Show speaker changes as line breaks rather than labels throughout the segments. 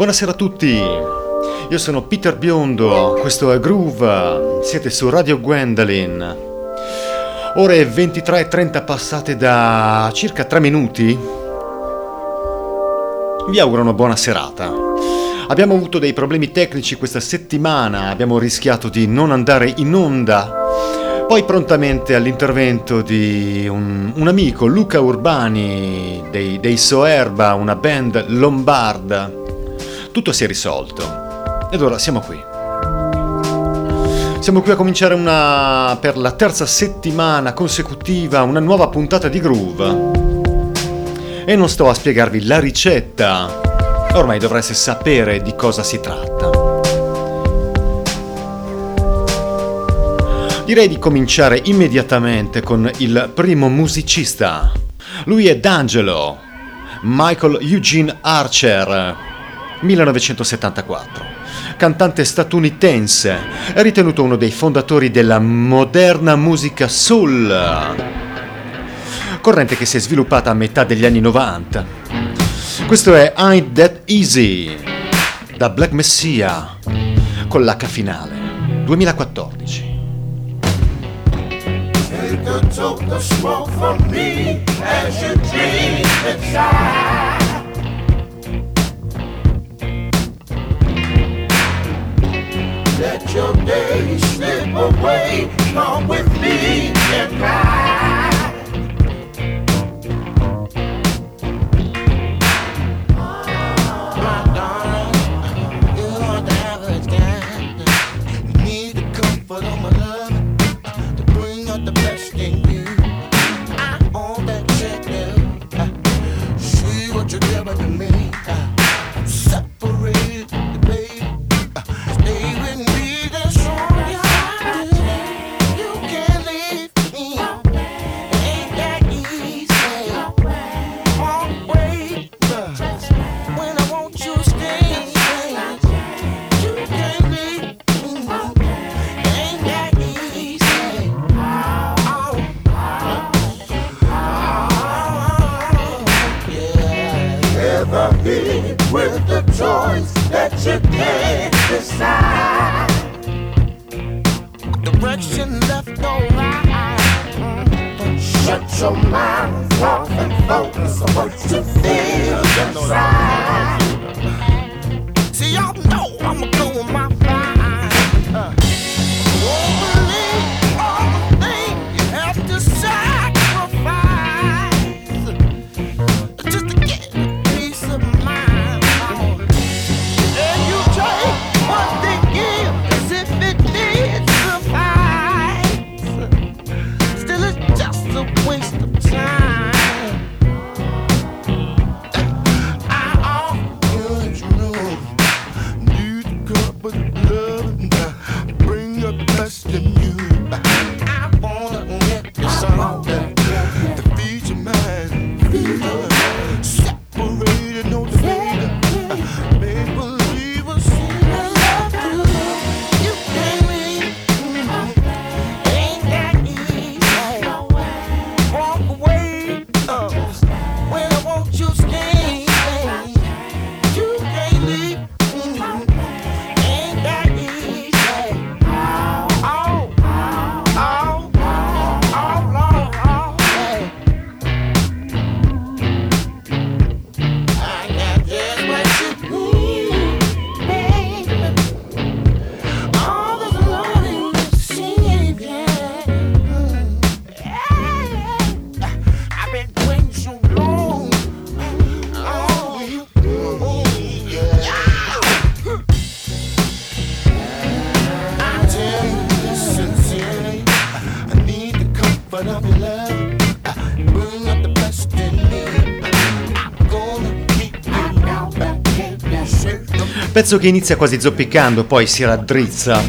Buonasera a tutti, io sono Peter Biondo, questo è Groove, siete su Radio Gwendolyn. Ore 23.30 passate da circa 3 minuti. Vi auguro una buona serata. Abbiamo avuto dei problemi tecnici questa settimana, abbiamo rischiato di non andare in onda. Poi prontamente all'intervento di un, un amico, Luca Urbani, dei, dei Soerba, una band lombarda tutto si è risolto. Ed ora siamo qui. Siamo qui a cominciare una, per la terza settimana consecutiva una nuova puntata di Groove. E non sto a spiegarvi la ricetta, ormai dovreste sapere di cosa si tratta. Direi di cominciare immediatamente con il primo musicista. Lui è D'Angelo, Michael Eugene Archer 1974. Cantante statunitense, ritenuto uno dei fondatori della moderna musica soul, corrente che si è sviluppata a metà degli anni 90. Questo è Ain't That Easy da Black Messiah con l'H finale 2014. Take a toke of smoke from me as you dream inside. Let your days slip away. Come with me and ride. Pezzo che inizia quasi zoppicando, poi si raddrizza.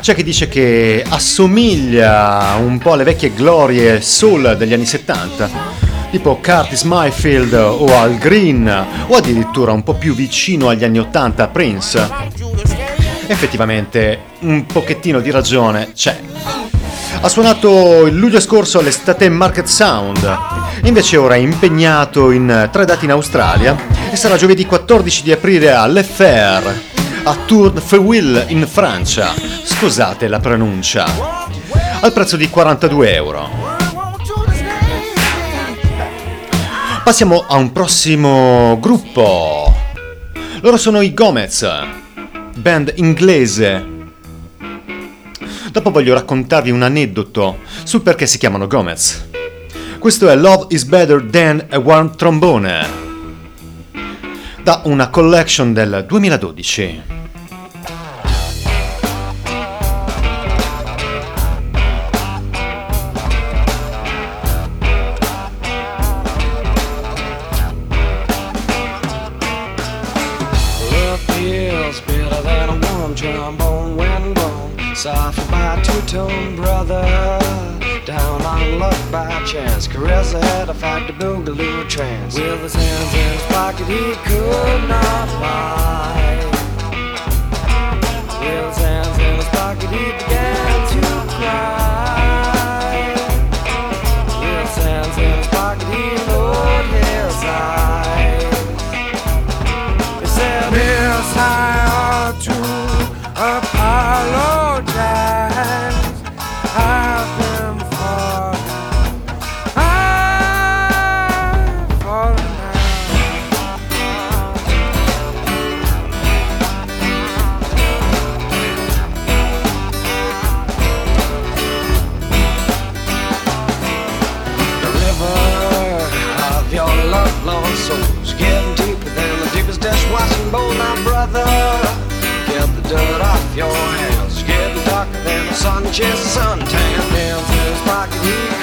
C'è chi dice che assomiglia un po' alle vecchie glorie soul degli anni 70, tipo Curtis Mayfield o Al Green, o addirittura un po' più vicino agli anni 80 Prince. Effettivamente un pochettino di ragione c'è. Ha suonato il luglio scorso all'estate Market Sound
Invece ora è impegnato in tre dati in Australia e sarà giovedì 14 di aprile alle Fair a Tour-Feuille in Francia. Scusate la pronuncia. Al prezzo di 42 euro. Passiamo a un prossimo gruppo. Loro sono i Gomez, band inglese. Dopo voglio raccontarvi un aneddoto sul perché si chiamano Gomez. Questo è Love is Better Than a Warm Trombone, da una collection del 2012.
Two-tone brother Down on luck by chance. Caressa had a fight to boogaloo trance. With his hands in his pocket he could not lie. With his hands in his pocket he began to cry. With his hands in his pocket he lowered his eyes sun, suntan. Down to his pocket,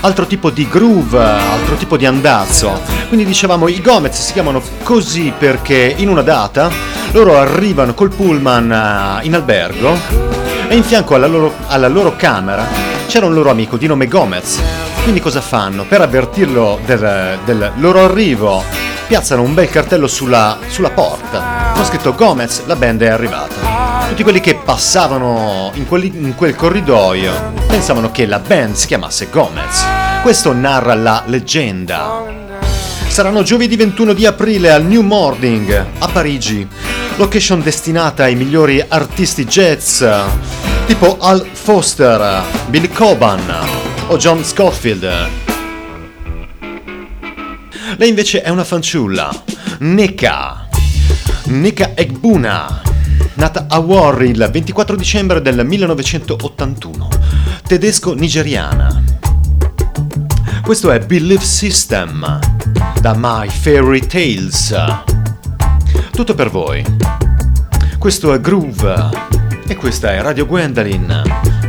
altro tipo di groove, altro tipo di andazzo. Quindi dicevamo i Gomez si chiamano così perché in una data loro arrivano col pullman eh, in albergo e in fianco alla loro, alla loro camera c'era un loro amico di nome Gomez. Quindi cosa fanno? Per avvertirlo del, del loro arrivo piazzano un bel cartello sulla, sulla porta con scritto Gomez, la band è arrivata. Tutti quelli che passavano in, quelli, in quel corridoio pensavano che la band si chiamasse Gomez. Questo narra la leggenda. Saranno giovedì 21 di aprile al New Morning a Parigi, location destinata ai migliori artisti jazz tipo Al Foster, Billy Coban o John Scofield. Lei invece è una fanciulla, Neka, Neka Egbuna nata a Warri il 24 dicembre del 1981, tedesco-nigeriana. Questo è Belief System da My Fairy Tales. Tutto per voi. Questo è Groove e questa è Radio Gwendolyn.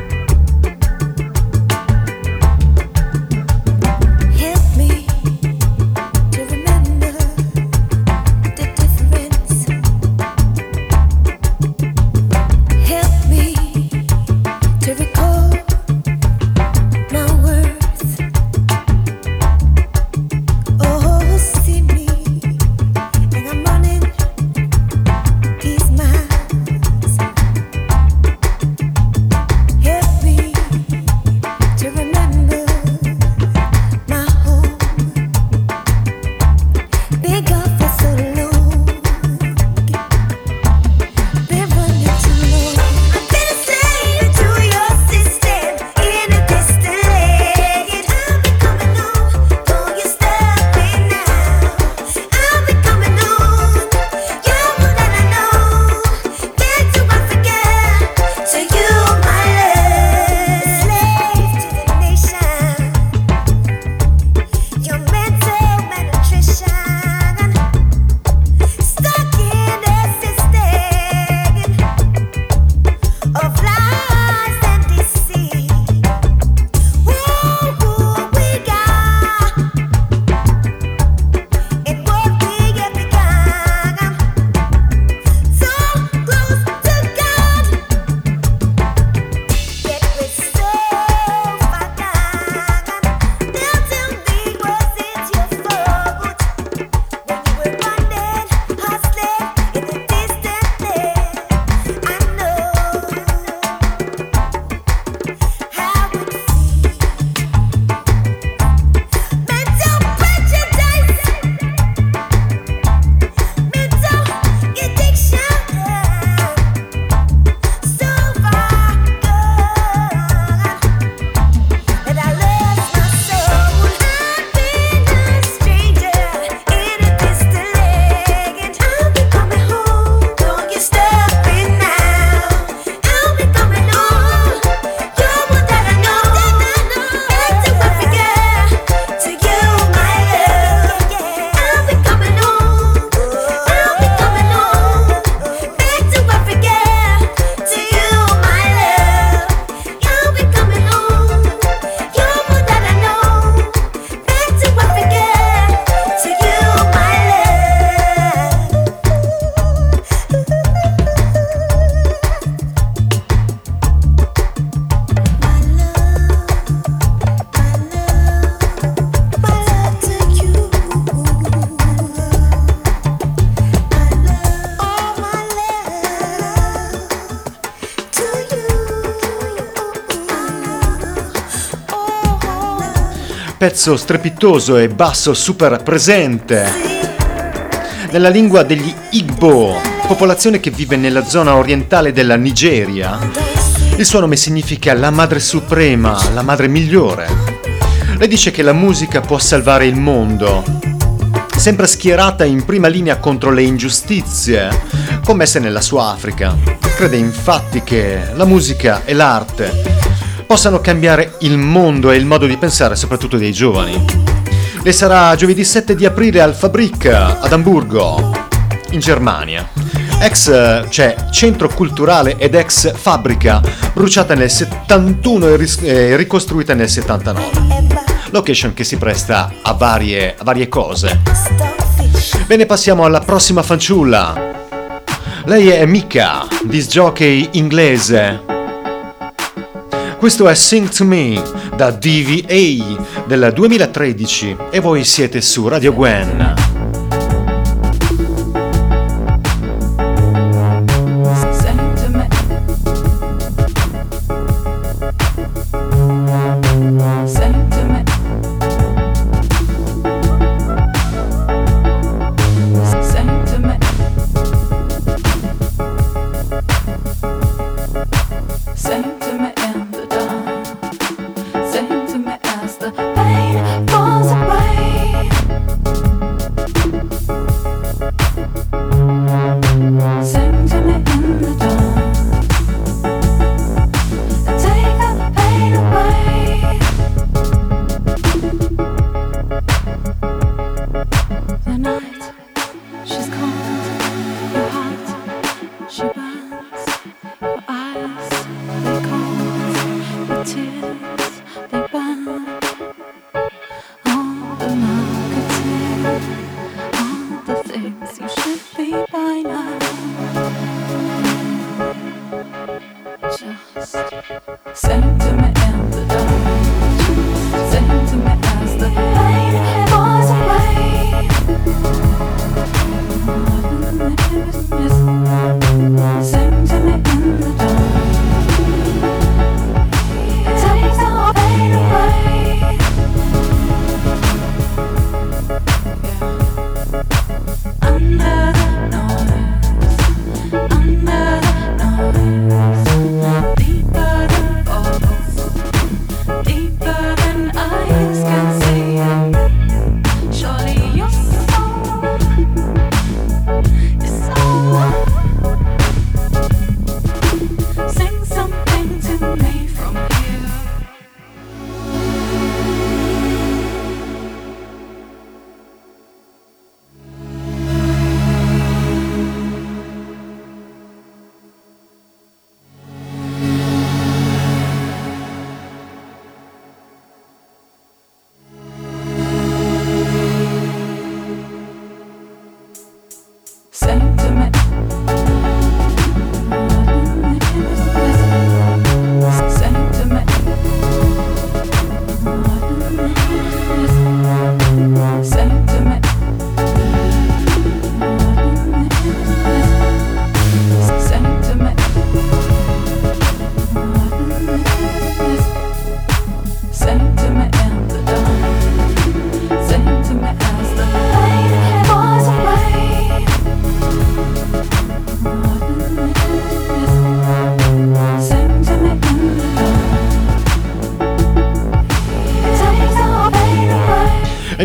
Pezzo strepitoso e basso super presente. Nella lingua degli Igbo, popolazione che vive nella zona orientale della Nigeria, il suo nome significa la madre suprema, la madre migliore. Lei dice che la musica può salvare il mondo, sempre schierata in prima linea contro le ingiustizie commesse nella sua Africa. Crede infatti che la musica e l'arte possano cambiare il mondo e il modo di pensare soprattutto dei giovani. Le sarà giovedì 7 di aprile al Fabrik ad Amburgo, in Germania. Ex, cioè Centro Culturale ed ex Fabbrica, bruciata nel 71 e, ris- e ricostruita nel 79. Location che si presta a varie, a varie cose. Bene, passiamo alla prossima fanciulla. Lei è Mika, disc jockey inglese, questo è Sing to Me da DVA del 2013 e voi siete su Radio Gwen.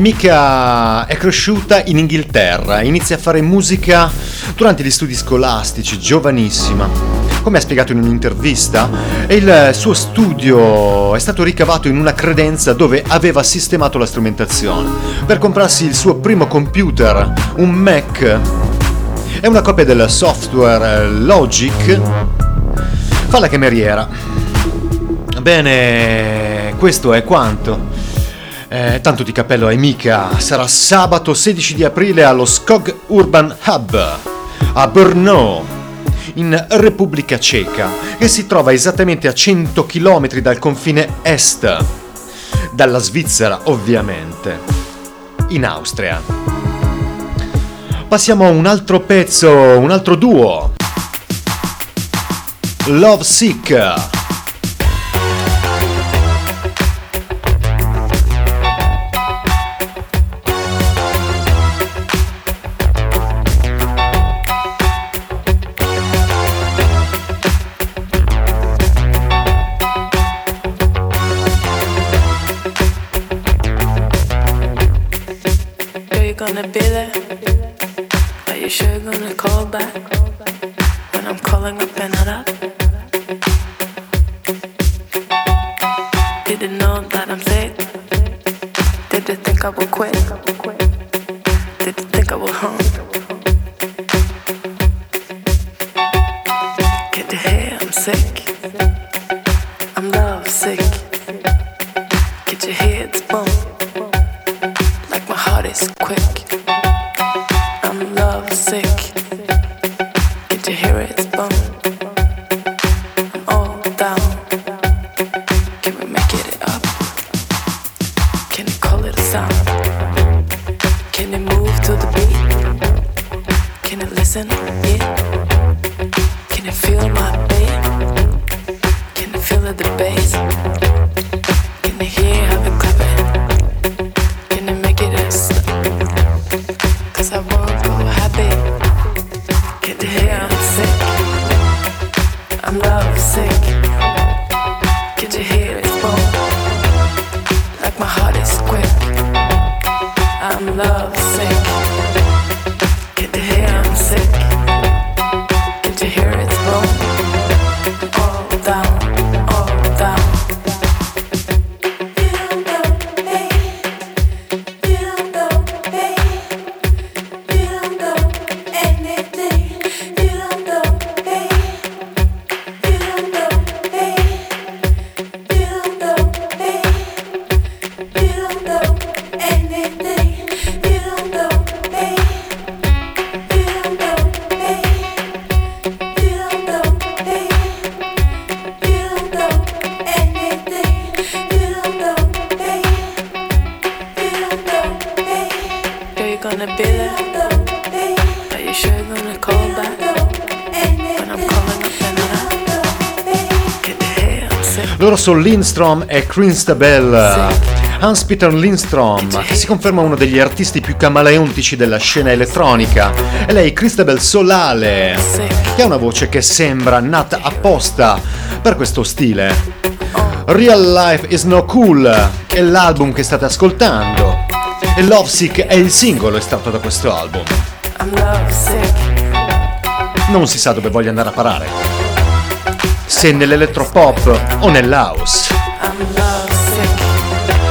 Mika è cresciuta in Inghilterra, inizia a fare musica durante gli studi scolastici, giovanissima. Come ha spiegato in un'intervista, il suo studio è stato ricavato in una credenza dove aveva sistemato la strumentazione. Per comprarsi il suo primo computer, un Mac, e una copia del software Logic, fa la cameriera. Bene, questo è quanto. Eh, tanto di cappello ai mica, sarà sabato 16 di aprile allo Skog Urban Hub a Brno, in Repubblica Ceca, che si trova esattamente a 100 km dal confine est, dalla Svizzera ovviamente, in Austria. Passiamo a un altro pezzo, un altro duo. Love Sick
to hear its bone.
Sono Lindstrom e Christabel. Hans-Peter Lindstrom, che si conferma uno degli artisti più camaleontici della scena elettronica, e lei Christabel Solale, che ha una voce che sembra nata apposta per questo stile. Real Life is No Cool è l'album che state ascoltando e Lovesick è il singolo estratto da questo album. Non si sa dove voglia andare a parare. Se nell'elettropop o nell'house.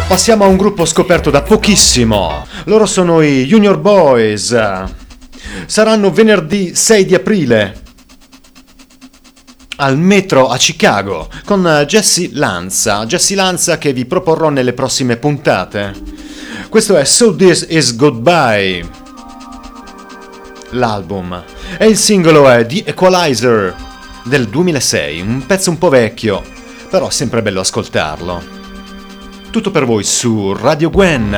Passiamo a un gruppo scoperto da pochissimo. Loro sono i Junior Boys. Saranno venerdì 6 di aprile al metro a Chicago con Jesse Lanza. Jesse Lanza che vi proporrò nelle prossime puntate. Questo è So This Is Goodbye. L'album. E il singolo è The Equalizer del 2006, un pezzo un po' vecchio, però sempre bello ascoltarlo. Tutto per voi su Radio Gwen.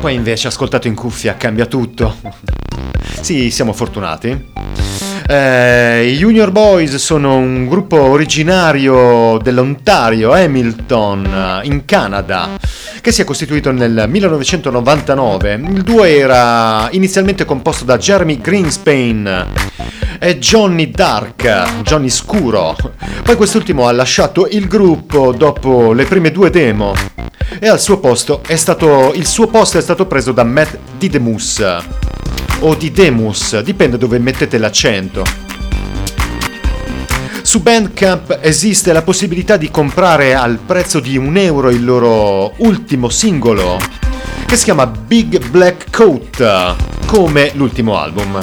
poi invece ascoltato in cuffia cambia tutto. sì, siamo fortunati. Eh, I Junior Boys sono un gruppo originario dell'Ontario, Hamilton, in Canada, che si è costituito nel 1999. Il duo era inizialmente composto da Jeremy Greenspan e Johnny Dark, Johnny Scuro. Poi quest'ultimo ha lasciato il gruppo dopo le prime due demo e al suo posto è stato, il suo posto è stato preso da Matt Didemus o Didemus, dipende dove mettete l'accento. Su Bandcamp esiste la possibilità di comprare al prezzo di un euro il loro ultimo singolo, che si chiama Big Black Coat, come l'ultimo album.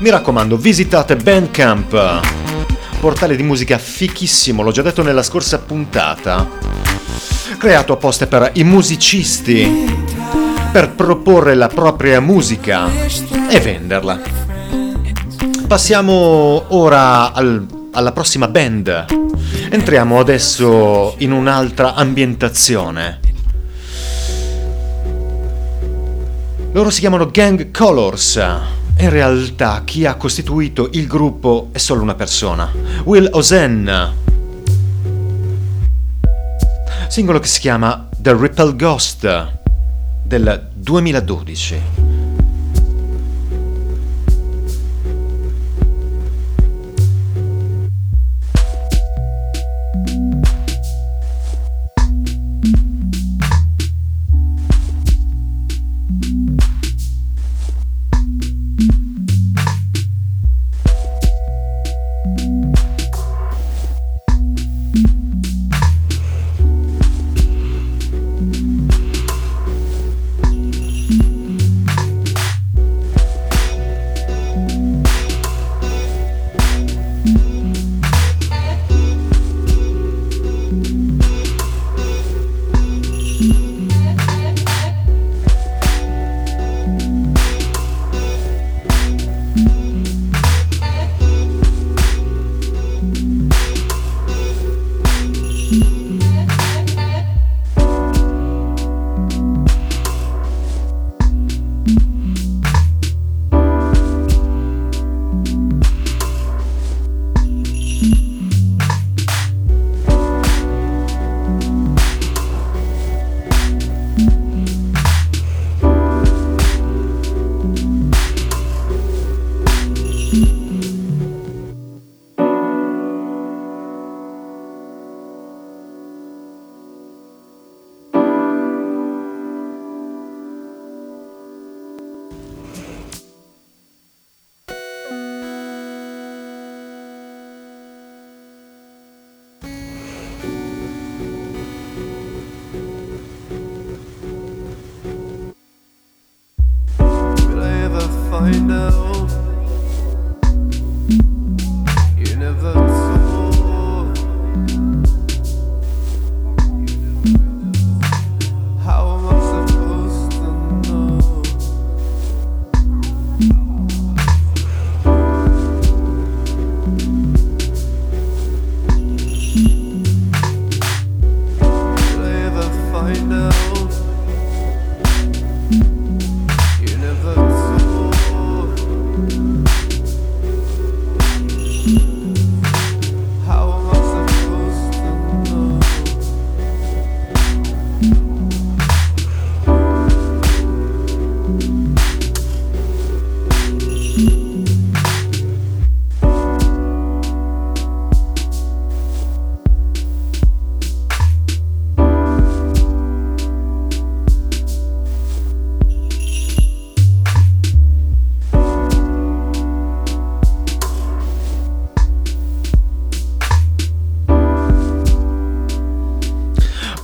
Mi raccomando, visitate Bandcamp, portale di musica fichissimo, l'ho già detto nella scorsa puntata creato apposta per i musicisti, per proporre la propria musica e venderla. Passiamo ora al, alla prossima band. Entriamo adesso in un'altra ambientazione. Loro si chiamano Gang Colors. In realtà chi ha costituito il gruppo è solo una persona, Will Ozen, singolo che si chiama The Ripple Ghost del 2012.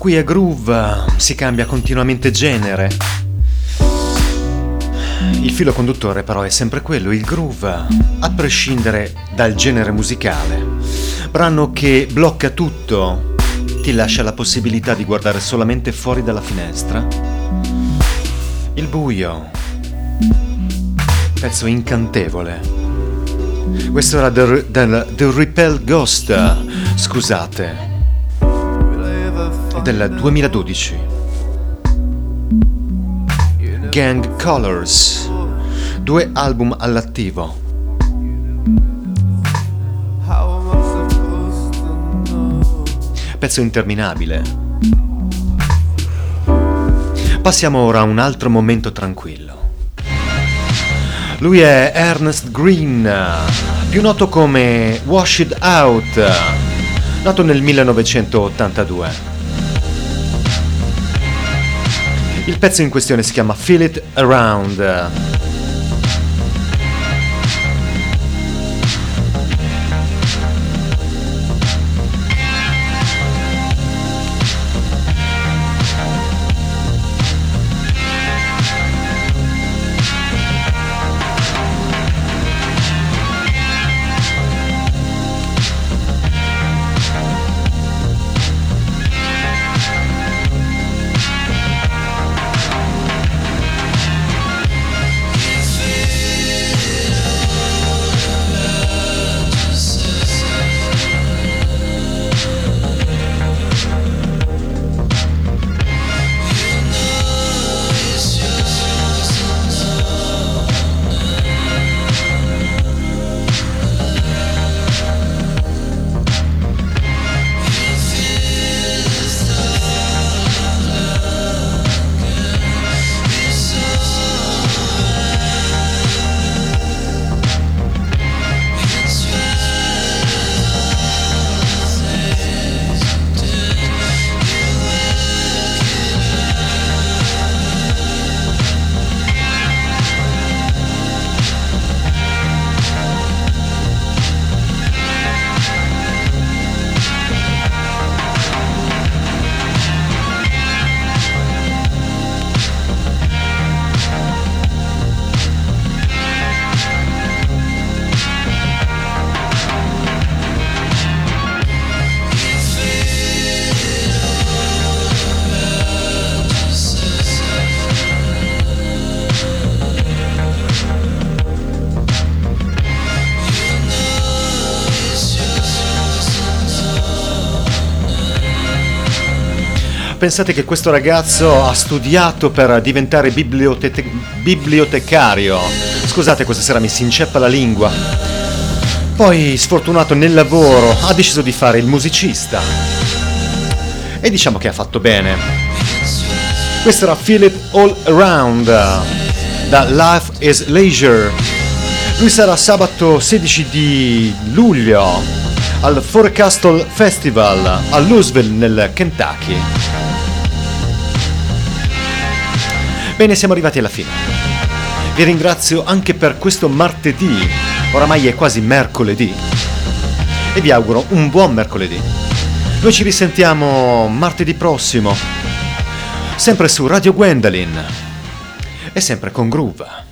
Qui è groove, si cambia continuamente genere. Il filo conduttore però è sempre quello, il groove, a prescindere dal genere musicale. Brano che blocca tutto, ti lascia la possibilità di guardare solamente fuori dalla finestra. Il buio, pezzo incantevole. Questo era del, del, del Repel Ghost, scusate del 2012. Gang Colors, due album all'attivo. Pezzo interminabile. Passiamo ora a un altro momento tranquillo. Lui è Ernest Green, più noto come Wash It Out, nato nel 1982. Il pezzo in questione si chiama Feel It Around. Pensate che questo ragazzo ha studiato per diventare bibliote- bibliotecario. Scusate, questa sera mi si inceppa la lingua. Poi, sfortunato nel lavoro, ha deciso di fare il musicista. E diciamo che ha fatto bene. Questo era Philip All Around da Life is Leisure. Lui sarà sabato 16 di luglio al Forecastle Festival a Louisville nel Kentucky. Bene, siamo arrivati alla fine. Vi ringrazio anche per questo martedì, oramai è quasi mercoledì, e vi auguro un buon mercoledì. Noi ci risentiamo martedì prossimo, sempre su Radio Gwendolyn e sempre con Groove.